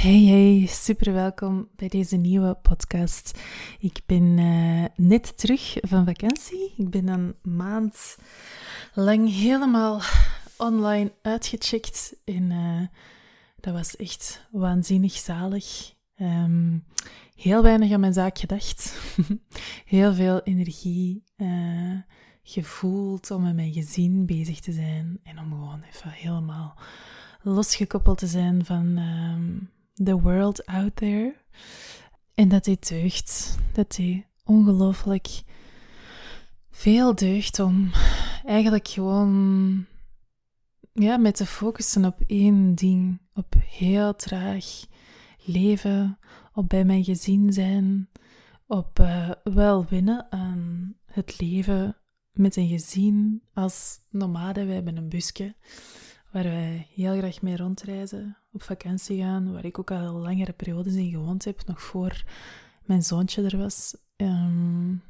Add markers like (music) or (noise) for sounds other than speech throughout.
Hey, hey, super welkom bij deze nieuwe podcast. Ik ben uh, net terug van vakantie. Ik ben een maand lang helemaal online uitgecheckt en uh, dat was echt waanzinnig zalig. Um, heel weinig aan mijn zaak gedacht. (laughs) heel veel energie uh, gevoeld om met mijn gezin bezig te zijn en om gewoon even helemaal losgekoppeld te zijn van um, the world out there. En dat hij deugt. Dat hij ongelooflijk veel deugt om eigenlijk gewoon ja, met te focussen op één ding. Op heel traag leven, op bij mijn gezin zijn, op uh, wel winnen aan het leven met een gezin als nomade. We hebben een busje waar wij heel graag mee rondreizen, op vakantie gaan, waar ik ook al langere periodes in gewoond heb, nog voor mijn zoontje er was. Um,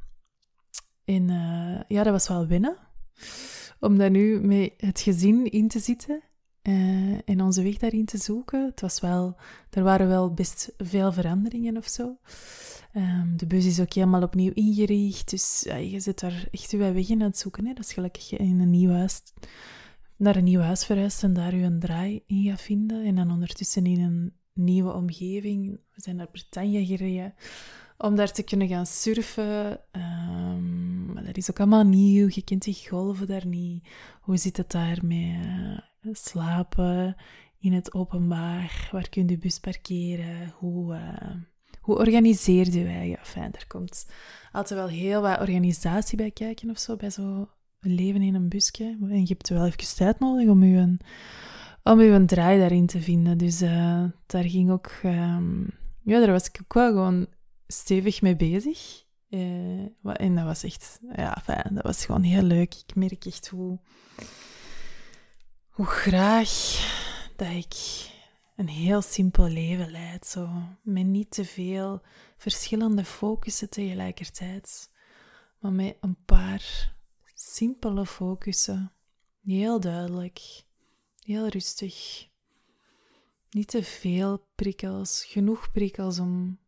en uh, ja, dat was wel winnen, om daar nu met het gezin in te zitten uh, en onze weg daarin te zoeken. Het was wel, er waren wel best veel veranderingen of zo. Um, de bus is ook helemaal opnieuw ingericht, dus je zit daar echt je weg in aan het zoeken. Hè? Dat is gelukkig in een nieuw huis naar een nieuw huis verhuist en daar u een draai in gaat vinden. En dan ondertussen in een nieuwe omgeving. We zijn naar Bretagne gereden om daar te kunnen gaan surfen. Um, maar dat is ook allemaal nieuw. Je kent die golven daar niet. Hoe zit het daar met uh, slapen in het openbaar? Waar kun je bus parkeren? Hoe, uh, hoe organiseerde wij? Ja, fijn, er komt altijd wel heel wat organisatie bij kijken of zo, bij zo'n leven in een busje. En je hebt wel even tijd nodig om je een, om je een draai daarin te vinden. Dus uh, daar ging ook... Um, ja, daar was ik ook wel gewoon stevig mee bezig. Uh, en dat was echt... Ja, fijn. Dat was gewoon heel leuk. Ik merk echt hoe... Hoe graag dat ik een heel simpel leven leid. Zo, met niet te veel verschillende focussen tegelijkertijd. Maar met een paar simpele focussen. Heel duidelijk, heel rustig. Niet te veel prikkels, genoeg prikkels om,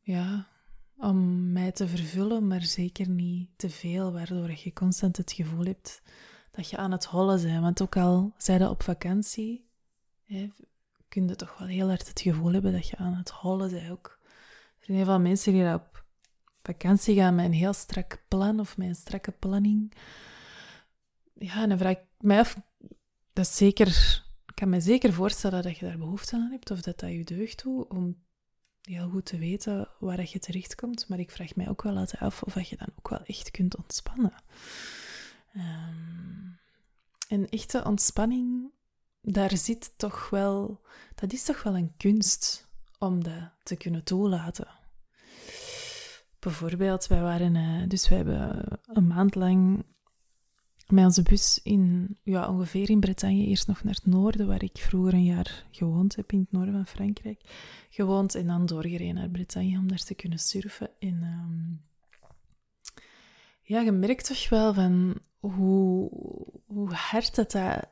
ja, om mij te vervullen, maar zeker niet te veel, waardoor je constant het gevoel hebt dat je aan het hollen bent. Want ook al zij op vakantie, hè, kun je toch wel heel hard het gevoel hebben dat je aan het hollen bent ook. Er zijn heel veel mensen die dat op vakantie gaan met een heel strak plan of met een strakke planning. Ja, en dan vraag ik mij af, dat zeker, ik kan me zeker voorstellen dat je daar behoefte aan hebt of dat dat je deugt toe om heel goed te weten waar je terechtkomt. Maar ik vraag mij ook wel altijd af of je dan ook wel echt kunt ontspannen. Um, en echte ontspanning, daar zit toch wel, dat is toch wel een kunst om dat te kunnen toelaten. Bijvoorbeeld, wij waren, uh, dus we hebben een maand lang met onze bus in, ja, ongeveer in Bretagne, eerst nog naar het noorden, waar ik vroeger een jaar gewoond heb, in het noorden van Frankrijk, gewoond en dan doorgereden naar Bretagne om daar te kunnen surfen. En um, ja, je merkt toch wel van hoe, hoe hard dat, dat,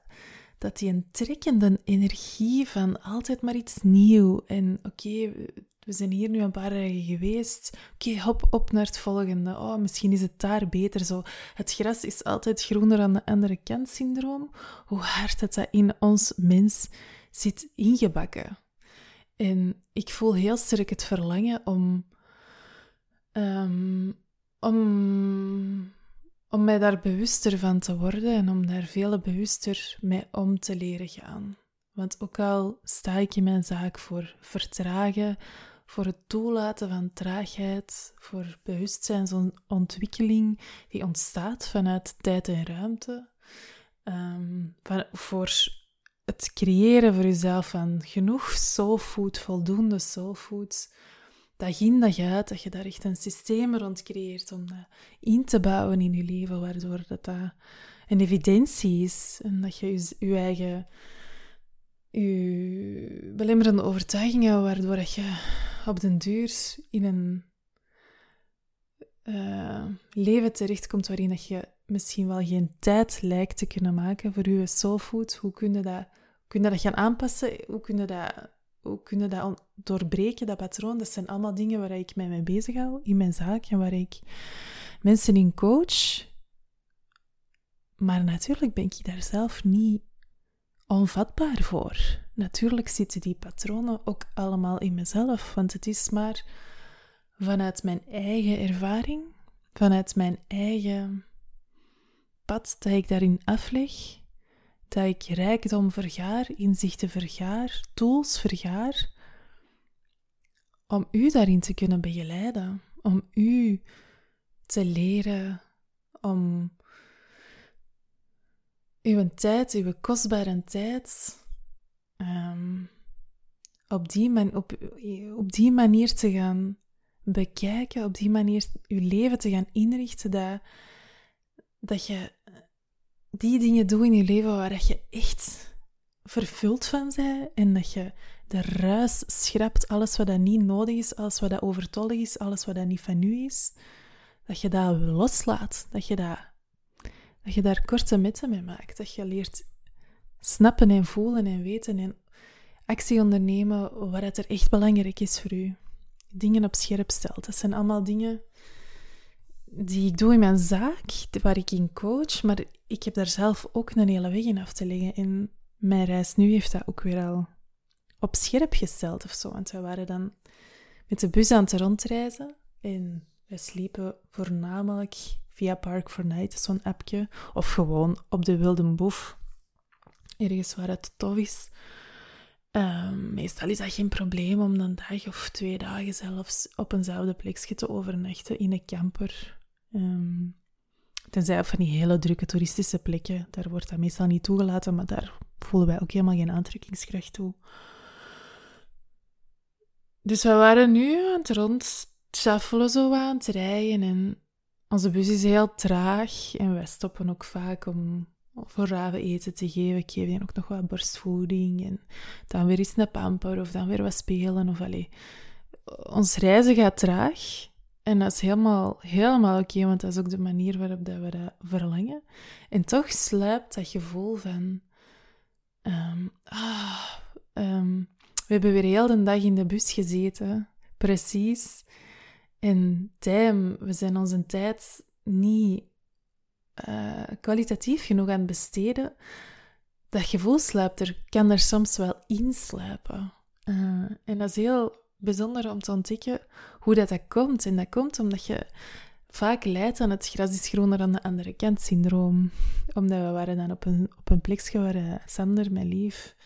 dat die een trekkende energie van altijd maar iets nieuw en oké, we zijn hier nu een paar dagen geweest. Oké, hop op naar het volgende. Oh, misschien is het daar beter zo. Het gras is altijd groener aan de andere kant syndroom. Hoe hard het dat in ons mens zit ingebakken. En ik voel heel sterk het verlangen om, um, om, om mij daar bewuster van te worden en om daar veel bewuster mee om te leren gaan. Want ook al sta ik in mijn zaak voor vertragen, voor het toelaten van traagheid, voor bewustzijnsontwikkeling die ontstaat vanuit tijd en ruimte, van, voor het creëren voor jezelf van genoeg soulfood, voldoende soulfood, dag in dag uit, dat je daar echt een systeem rond creëert om dat in te bouwen in je leven, waardoor dat, dat een evidentie is en dat je je, je eigen je belemmerende overtuigingen, waardoor dat je op den duur in een uh, leven terechtkomt waarin dat je misschien wel geen tijd lijkt te kunnen maken voor je soulfood. Hoe kun je dat, kun je dat gaan aanpassen? Hoe kun je dat, hoe kunnen dat doorbreken, dat patroon? Dat zijn allemaal dingen waar ik mij mee bezig hou in mijn zaak en waar ik mensen in coach. Maar natuurlijk ben ik daar zelf niet onvatbaar voor. Natuurlijk zitten die patronen ook allemaal in mezelf, want het is maar vanuit mijn eigen ervaring, vanuit mijn eigen pad dat ik daarin afleg, dat ik rijkdom vergaar, inzichten vergaar, tools vergaar, om u daarin te kunnen begeleiden, om u te leren, om uw tijd, uw kostbare tijd, ehm, op, die man, op, op die manier te gaan bekijken, op die manier je leven te gaan inrichten, dat, dat je die dingen doet in je leven waar je echt vervuld van bent en dat je de ruis schrapt, alles wat dat niet nodig is, alles wat dat overtollig is, alles wat dat niet van nu is, dat je dat loslaat, dat je, dat, dat je daar korte metten mee maakt, dat je leert snappen en voelen en weten en actie ondernemen wat er echt belangrijk is voor u. Dingen op scherp stelt. Dat zijn allemaal dingen die ik doe in mijn zaak, waar ik in coach, maar ik heb daar zelf ook een hele weg in af te leggen. En mijn reis nu heeft dat ook weer al op scherp gesteld of zo. Want we waren dan met de bus aan het rondreizen en we sliepen voornamelijk via Park for Night, zo'n appje, of gewoon op de Wilde Boef, ergens waar het tof is. Ehm, meestal is dat geen probleem om een dag of twee dagen zelfs op eenzelfde plekje te overnachten in een camper. Um, tenzij van die hele drukke toeristische plekken. Daar wordt dat meestal niet toegelaten, maar daar voelen wij ook helemaal geen aantrekkingskracht toe. Dus we waren nu aan het rondschaffelen, zo aan het rijden. En onze bus is heel traag. En wij stoppen ook vaak om voor raven eten te geven. Ik geef hen ook nog wat borstvoeding. En dan weer eens een pamper of dan weer wat spelen. Of, allee. Ons reizen gaat traag. En dat is helemaal, helemaal oké, want dat is ook de manier waarop dat we dat verlangen. En toch sluipt dat gevoel van... Ehm, ah, ehm, we hebben weer heel de dag in de bus gezeten. Precies. En time, we zijn onze tijd niet uh, kwalitatief genoeg aan het besteden. Dat gevoel sluipt er, kan er soms wel insluipen. Uh, en dat is heel bijzonder om te ontdekken hoe dat, dat komt. En dat komt omdat je vaak leidt aan het gras is groener aan de andere kant syndroom. Omdat we waren dan op een, op een plekje waar uh, Sander, mijn lief,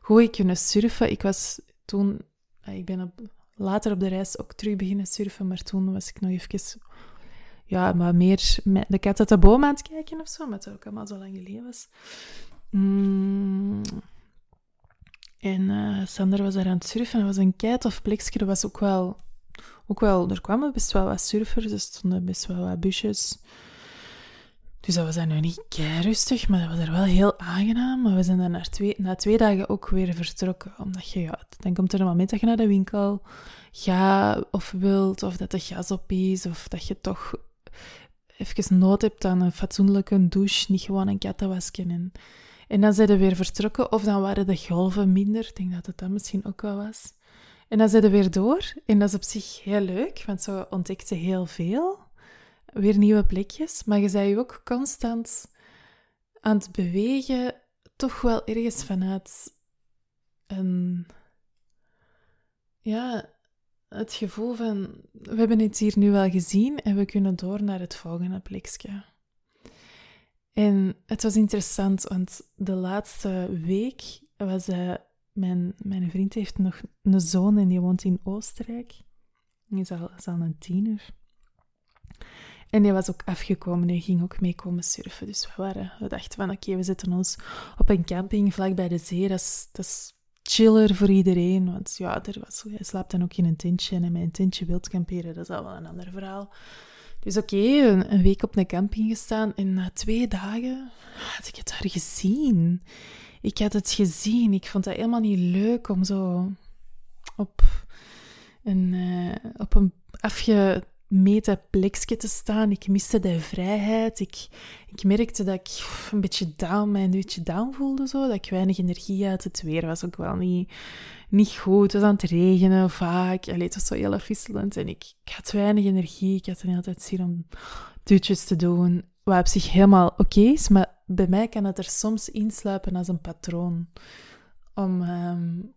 hoe ik kunnen surfen. Ik was toen, ik ben op, later op de reis ook terug beginnen surfen, maar toen was ik nog even, ja, maar meer met de kat uit de boom aan het kijken of zo, het ook allemaal zo lang geleden was. Mm, en uh, Sander was daar aan het surfen. Er was een kei of plekje. Er was ook wel, ook wel... Er kwamen best wel wat surfers. Er stonden best wel wat busjes. Dus dat was dan nu niet kei rustig, maar dat was er wel heel aangenaam. Maar we zijn dan na twee, na twee dagen ook weer vertrokken. Omdat je, ja, dan komt er een moment dat je naar de winkel gaat of wilt, of dat de gas op is, of dat je toch even nood hebt aan een fatsoenlijke douche, niet gewoon een kattenwasken. En en dan zijn ze weer vertrokken, of dan waren de golven minder. Ik denk dat het dat misschien ook wel was. En dan zijn ze weer door. En dat is op zich heel leuk, want zo ontdekte heel veel. Weer nieuwe plekjes. Maar je zei je ook constant aan het bewegen, toch wel ergens vanuit een... Ja, het gevoel van, we hebben het hier nu wel gezien en we kunnen door naar het volgende plekje. En het was interessant, want de laatste week was uh, mijn, mijn vriend heeft nog een zoon en die woont in Oostenrijk. Hij is al, is al een tiener. En die was ook afgekomen en ging ook mee komen surfen. Dus we, waren, we dachten van oké, we zetten ons op een camping vlak bij de zee. Dat is, dat is chiller voor iedereen. Want ja, er was, hij slaapt dan ook in een tentje. En met een tentje wild kamperen, dat is al wel een ander verhaal. Dus oké, een, week op een camping gestaan en na twee dagen had ik het daar gezien. Ik had het gezien. Ik vond dat helemaal niet leuk om zo op een, uh, op een afge, meta-plekje te staan. Ik miste de vrijheid. Ik, ik merkte dat ik een beetje down, mij een down voelde. Zo. Dat ik weinig energie had. Het weer was ook wel niet, niet goed. Het was aan het regenen vaak. Allee, het was zo heel afwisselend. En ik, ik had weinig energie. Ik had de hele tijd zin om dutjes te doen. Wat op zich helemaal oké is. Maar bij mij kan het er soms insluipen als een patroon. Om, um,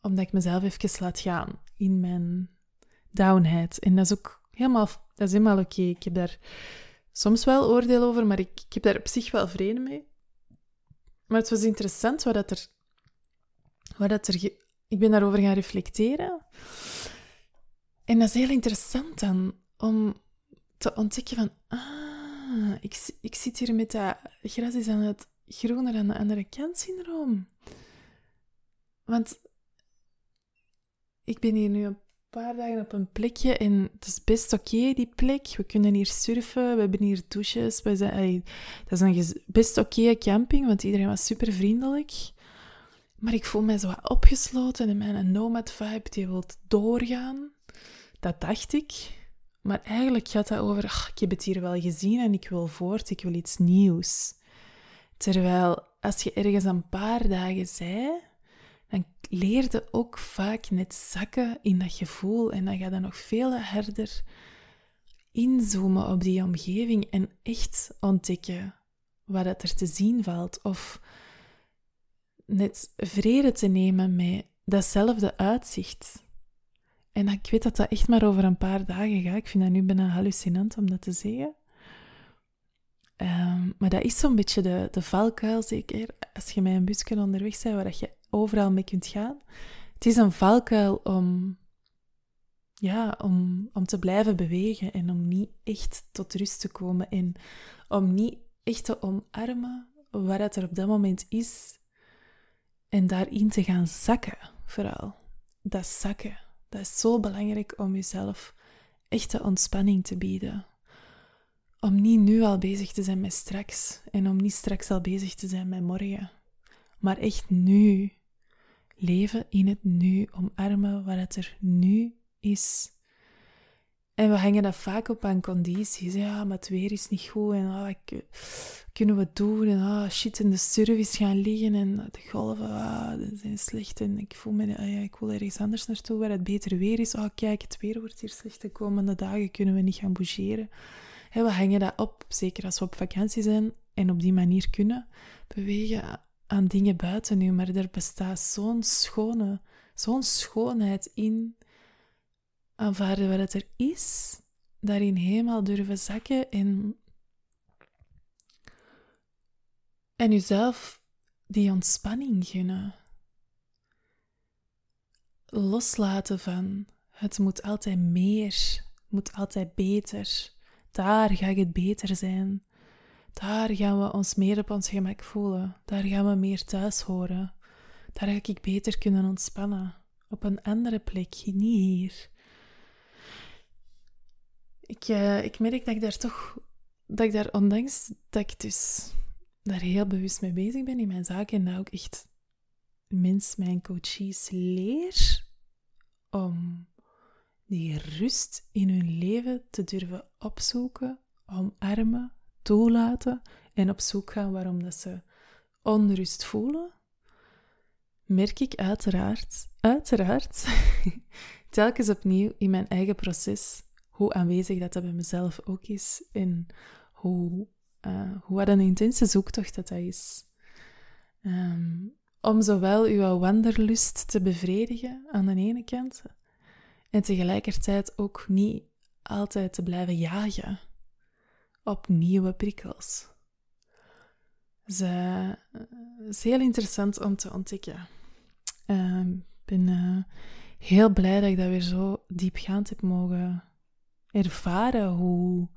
omdat ik mezelf even laat gaan in mijn downheid. En dat is ook helemaal, dat is helemaal oké. Ik heb daar soms wel oordeel over, maar ik, heb daar op zich wel vrede mee. Maar het was interessant wat dat er... Wat dat er ik ben daarover gaan reflecteren. En dat is heel interessant dan, om te ontdekken van... Ah, ik, ik zit hier met dat gras is aan het groener aan de andere kant syndroom. Want ik ben hier nu paar dagen op een plekje en het is best oké, die plek. We kunnen hier surfen, we hebben hier douches. We zijn, dat is een best oké camping, want iedereen was super vriendelijk. Maar ik voel mij zo opgesloten en mijn nomad-vibe die wil doorgaan. Dat dacht ik. Maar eigenlijk gaat dat over, ik heb het hier wel gezien en ik wil voort, ik wil iets nieuws. Terwijl als je ergens een paar dagen zei, dan leerde ook vaak net zakken in dat gevoel. En dan ga je nog veel harder inzoomen op die omgeving en echt ontdekken wat er te zien valt. Of net vrede te nemen met datzelfde uitzicht. En ik weet dat dat echt maar over een paar dagen gaat. Ik vind dat nu bijna hallucinant om dat te zeggen. Um, maar dat is zo'n beetje de, de valkuil, zeker als je met een busje onderweg bent waar je overal mee kunt gaan. Het is een valkuil om, ja, om, om te blijven bewegen en om niet echt tot rust te komen en om niet echt te omarmen wat het er op dat moment is en daarin te gaan zakken, vooral. Dat zakken, dat is zo belangrijk om jezelf echte ontspanning te bieden. Om niet nu al bezig te zijn met straks en om niet straks al bezig te zijn met morgen, maar echt nu leven in het nu, omarmen wat het er nu is. En we hangen dat vaak op aan condities. Ja, maar het weer is niet goed en ah, wat kunnen we doen? En ah, shit, in de service gaan liggen en de golven ah, zijn slecht. En ik voel me, ah, ja, ik wil ergens anders naartoe waar het beter weer is. Oh, kijk, het weer wordt hier slecht. De komende dagen kunnen we niet gaan bougeren. we hangen dat op, zeker als we op vakantie zijn en op die manier kunnen bewegen aan dingen buiten nu, maar er bestaat zo'n schone, zo'n schoonheid in aanvaarden wat het er is, daarin helemaal durven zakken en, en jezelf die ontspanning gunnen. Loslaten van het moet altijd meer, moet altijd beter. Daar ga ik het beter zijn. Daar gaan we ons meer op ons gemak voelen. Daar gaan we meer thuis horen. Daar ga ik beter kunnen ontspannen. Op een andere plek, niet hier. Ik, uh, ik merk dat ik daar toch, dat ik daar, ondanks dat ik dus daar heel bewust mee bezig ben in mijn zaken en dat ook echt mensen, mijn coaches, leer om die rust in hun leven te durven opzoeken, omarmen, toelaten en op zoek gaan waarom dat ze onrust voelen, merk ik uiteraard, uiteraard, (laughs) telkens opnieuw in mijn eigen proces hoe aanwezig dat, dat bij mezelf ook is en hoe, uh, hoe wat een intense zoektocht dat, dat is. Ehm, om zowel uw wanderlust te bevredigen aan de ene kant en tegelijkertijd ook niet altijd te blijven jagen op nieuwe prikkels. Dus, uh, is heel interessant om te ontdekken. Ehm, ik ben uh, heel blij dat ik dat weer zo diepgaand heb mogen ervaren. Hoe,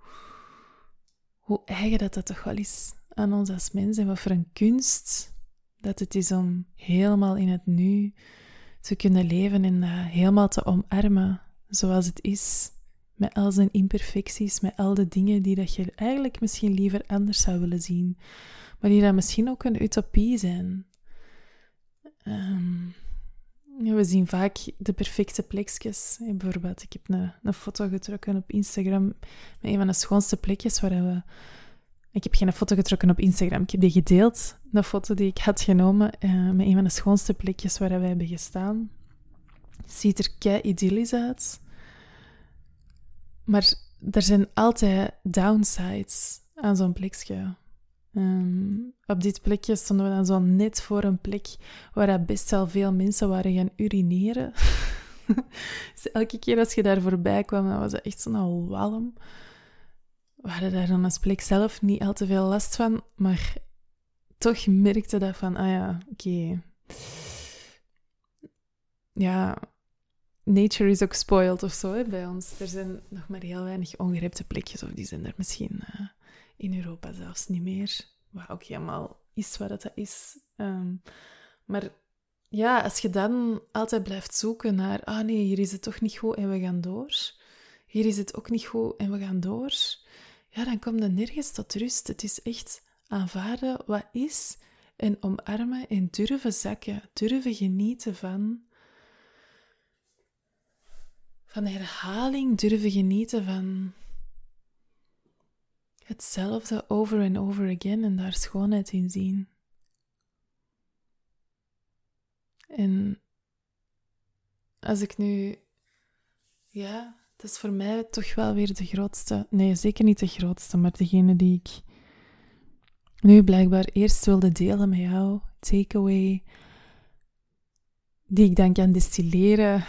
hoe eigen dat, dat toch wel is aan ons als mens en wat voor een kunst dat het is om helemaal in het nu te kunnen leven en dat helemaal te omarmen zoals het is met al zijn imperfecties, met al de dingen die dat je eigenlijk misschien liever anders zou willen zien, maar die dan misschien ook een utopie zijn. Um, we zien vaak de perfecte plekjes. Bijvoorbeeld, ik heb een, een foto getrokken op Instagram met een van de schoonste plekjes waar we... Ik heb geen foto getrokken op Instagram. Ik heb die gedeeld, de foto die ik had genomen uh, met een van de schoonste plekjes waar we hebben gestaan. Ziet er kei idyllisch uit. Maar er zijn altijd downsides aan zo'n plekje. Ehm, op dit plekje stonden we dan zo net voor een plek waar best wel veel mensen waren gaan urineren. (laughs) dus elke keer als je daar voorbij kwam, dan was het echt zo'n walm. We hadden daar dan als plek zelf niet al te veel last van, maar toch merkte dat van, ah ja, oké. Ja, nature is ook spoiled of zo hè, bij ons. Er zijn nog maar heel weinig ongerepte plekjes, of die zijn er misschien uh, in Europa zelfs niet meer. Wat ook helemaal is wat dat is. Um, maar ja, als je dan altijd blijft zoeken naar, ah nee, hier is het toch niet goed en we gaan door. Hier is het ook niet goed en we gaan door. Ja, dan komt er nergens tot rust. Het is echt aanvaarden wat is en omarmen en durven zakken, durven genieten van van herhaling durven genieten van hetzelfde over en over again en daar schoonheid in zien. En als ik nu, ja, het is voor mij toch wel weer de grootste, nee, zeker niet de grootste, maar degene die ik nu blijkbaar eerst wilde delen met jou, takeaway, die ik dan kan distilleren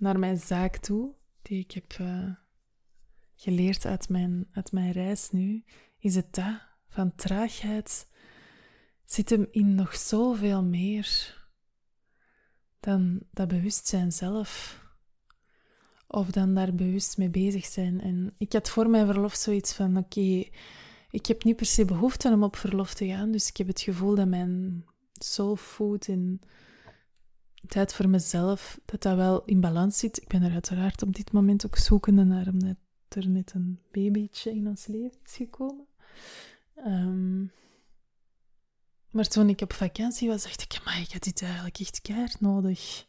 naar mijn zaak toe, die ik heb uh, geleerd uit mijn, uit mijn reis nu, is het dat van traagheid zit hem in nog zoveel meer dan dat bewustzijn zelf. Of dan daar bewust mee bezig zijn. En ik had voor mijn verlof zoiets van: oké, ik heb niet per se behoefte om op verlof te gaan. Dus ik heb het gevoel dat mijn soul food in tijd voor mezelf, dat dat wel in balans zit. Ik ben er uiteraard op dit moment ook zoekende naar, omdat er net een babytje in ons leven is gekomen. Ehm, maar toen ik op vakantie was, dacht ik, maar ik had dit eigenlijk echt keihard nodig.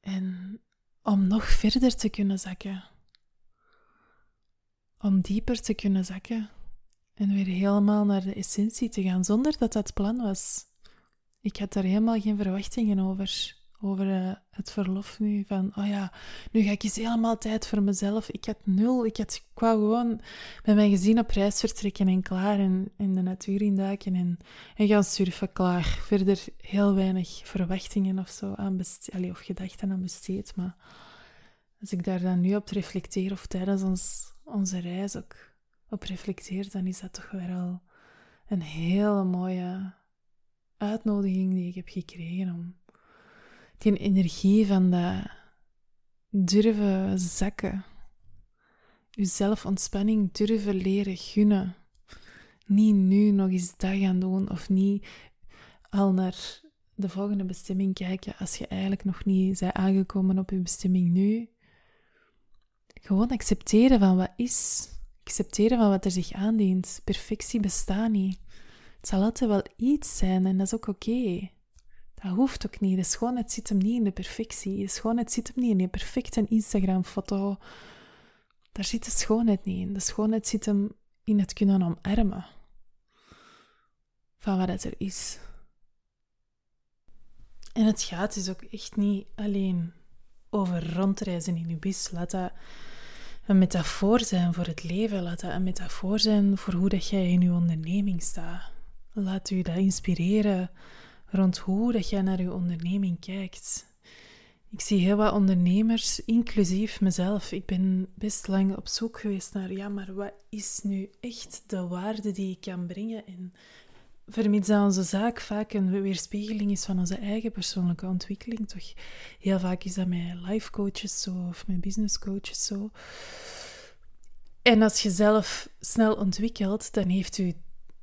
En om nog verder te kunnen zakken. Om dieper te kunnen zakken. En weer helemaal naar de essentie te gaan, zonder dat dat plan was. Ik had daar helemaal geen verwachtingen over. Over uh, het verlof nu. Van, oh ja, nu ga ik eens helemaal tijd voor mezelf. Ik had nul. Ik, had, wou gewoon met mijn gezin op reis vertrekken en klaar. En in de natuur induiken en, en gaan surfen, klaar. Verder heel weinig verwachtingen of zo aan besteed. Of gedachten aan besteed. Maar als ik daar dan nu op reflecteer, of tijdens ons, onze reis ook op reflecteer, dan is dat toch wel een hele mooie uitnodiging die ik heb gekregen om die energie van dat durven zakken, jezelf ontspanning durven leren gunnen. Niet nu nog eens dat gaan doen of niet al naar de volgende bestemming kijken als je eigenlijk nog niet bent aangekomen op je bestemming nu. Gewoon accepteren van wat is. Accepteren van wat er zich aandient. Perfectie bestaat niet. Het zal altijd wel iets zijn en dat is ook oké. Dat hoeft ook niet. De schoonheid zit hem niet in de perfectie. De schoonheid zit hem niet in een perfecte Instagram-foto. Daar zit de schoonheid niet in. De schoonheid zit hem in het kunnen omarmen van wat het er is. En het gaat dus ook echt niet alleen over rondreizen in bus. Laat dat een metafoor zijn voor het leven. Laat dat een metafoor zijn voor hoe dat jij in je onderneming staat. Laat u dat inspireren rond hoe dat jij naar je onderneming kijkt. Ik zie heel wat ondernemers, inclusief mezelf. Ik ben best lang op zoek geweest naar, ja, maar wat is nu echt de waarde die ik kan brengen? En vermits dat onze zaak vaak een weerspiegeling is van onze eigen persoonlijke ontwikkeling, toch heel vaak is dat met life coaches zo, of met business coaches zo. En als je zelf snel ontwikkelt, dan heeft u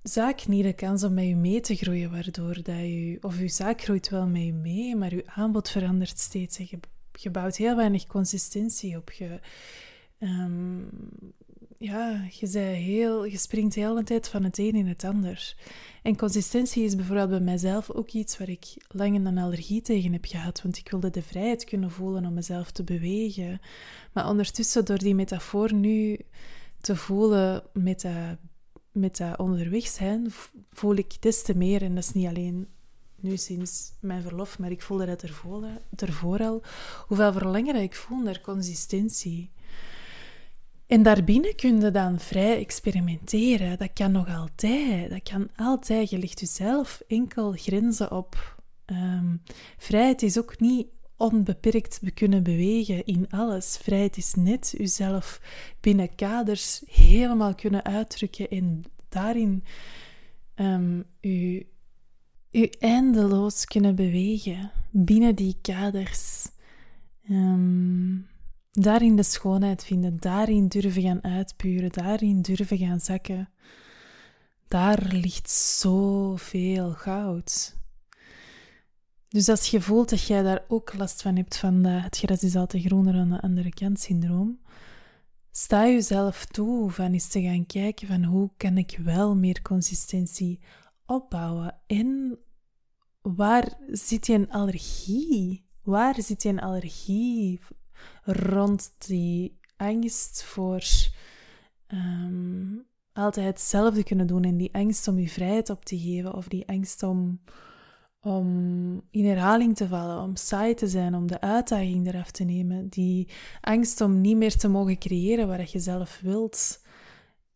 zaak niet de kans om met je mee te groeien, waardoor dat je, of je zaak groeit wel met je mee, maar je aanbod verandert steeds. je, bouwt heel weinig consistentie op. Je, um, ja, je, zei heel, je springt heel de tijd van het een in het ander. En consistentie is bijvoorbeeld bij mijzelf ook iets waar ik lang een allergie tegen heb gehad. Want ik wilde de vrijheid kunnen voelen om mezelf te bewegen. Maar ondertussen, door die metafoor nu te voelen met dat, met dat onderweg zijn, voel ik des te meer. En dat is niet alleen nu sinds mijn verlof, maar ik voelde dat ervoor, ervoor al. Hoeveel verlangen ik voel naar consistentie. En daarbinnen kun je dan vrij experimenteren. Dat kan nog altijd. Dat kan altijd. Je legt jezelf enkel grenzen op. Um, vrijheid is ook niet onbeperkt kunnen bewegen in alles. Vrijheid is net jezelf binnen kaders helemaal kunnen uitdrukken en daarin um, u, eindeloos kunnen bewegen binnen die kaders. Um, Daarin de schoonheid vinden, daarin durven gaan uitpuren, daarin durven gaan zakken. Daar ligt zoveel goud. Dus als je voelt dat jij daar ook last van hebt, van de, het gras is altijd groener aan de andere kant syndroom, sta jezelf toe van eens te gaan kijken van hoe kan ik wel meer consistentie opbouwen en waar zit je een allergie? Waar zit je een allergie rond die angst voor um, altijd hetzelfde kunnen doen en die angst om je vrijheid op te geven of die angst om, om in herhaling te vallen, om saai te zijn, om de uitdaging eraf te nemen, die angst om niet meer te mogen creëren wat je zelf wilt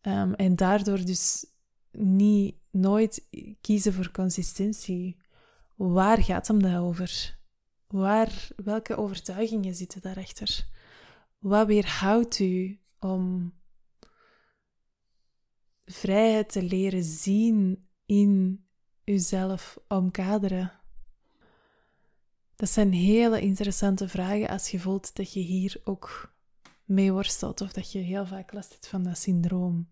um, en daardoor dus niet nooit kiezen voor consistentie. Waar gaat hem dat over? Waar, welke overtuigingen zitten daarachter? Wat weerhoudt u om vrijheid te leren zien in uzelf omkaderen? Dat zijn hele interessante vragen als je voelt dat je hier ook mee worstelt of dat je heel vaak last hebt van dat syndroom.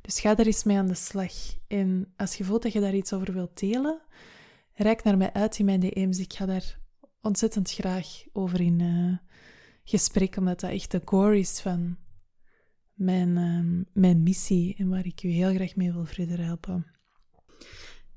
Dus ga daar eens mee aan de slag. En als je voelt dat je daar iets over wilt delen, reik naar mij uit in mijn DM's. Ik ga daar ontzettend graag over in uh, gesprek, omdat dat echt de core is van mijn, uh, mijn missie en waar ik u heel graag mee wil verder helpen.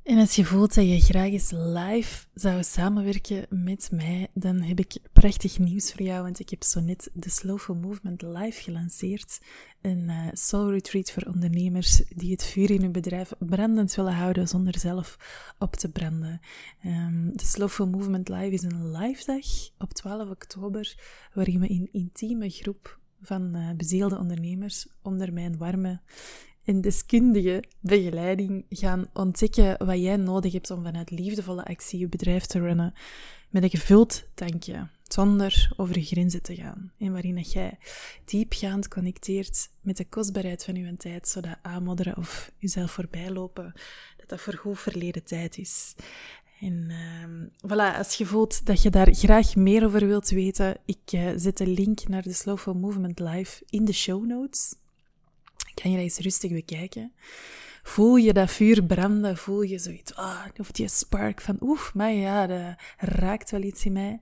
En als je voelt dat je graag eens live zou samenwerken met mij, dan heb ik prachtig nieuws voor jou, want ik heb zo net de Slowful Movement live gelanceerd. Een uh, soul retreat voor ondernemers die het vuur in hun bedrijf brandend willen houden zonder zelf op te branden. Um, de Slowful Movement Live is een live dag op 12 oktober, waarin we in intieme groep van uh, bezielde ondernemers onder mijn warme en deskundige begeleiding gaan ontdekken wat jij nodig hebt om vanuit liefdevolle actie je bedrijf te runnen met een gevuld tankje, zonder over je grenzen te gaan. En waarin dat jij diepgaand connecteert met de kostbaarheid van je tijd, zodat aanmodderen of jezelf voorbijlopen, dat dat voor goed verleden tijd is. En uh, voilà, als je voelt dat je daar graag meer over wilt weten, ik uh, zet de link naar de Slowful Movement Live in de show notes. Kan je dat eens rustig bekijken? Voel je dat vuur branden? Voel je zoiets, ah, of die spark van, oef, maar ja, dat raakt wel iets in mij.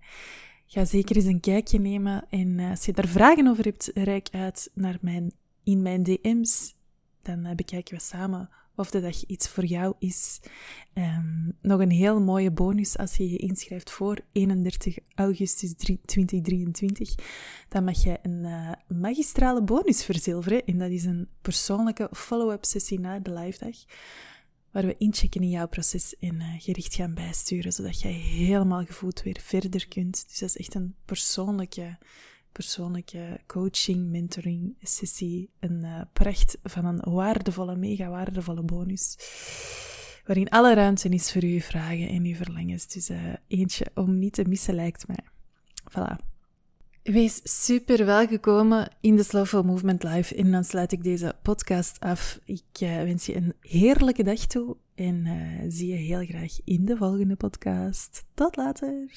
Ga zeker eens een kijkje nemen. En eh, als je daar vragen over hebt, reik uit naar mijn, in mijn DM's. Dan uh, bekijken we samen of de dag iets voor jou is. Um, nog een heel mooie bonus als je je inschrijft voor 31 augustus 2023. Dan mag je een uh, magistrale bonus verzilveren. En dat is een persoonlijke follow-up sessie na de live dag. Waar we inchecken in jouw proces en uh, gericht gaan bijsturen. Zodat jij helemaal gevoeld weer verder kunt. Dus dat is echt een persoonlijke persoonlijke coaching, mentoring sessie. Een uh, pracht van een waardevolle, mega waardevolle bonus. Waarin alle ruimte is voor uw vragen en uw verlangens. Dus uh, eentje om niet te missen lijkt mij. Voilà. Wees super welgekomen in de Slowful Movement Live. En dan sluit ik deze podcast af. Ik uh, wens je een heerlijke dag toe. En zie je heel graag in de volgende podcast. Tot later.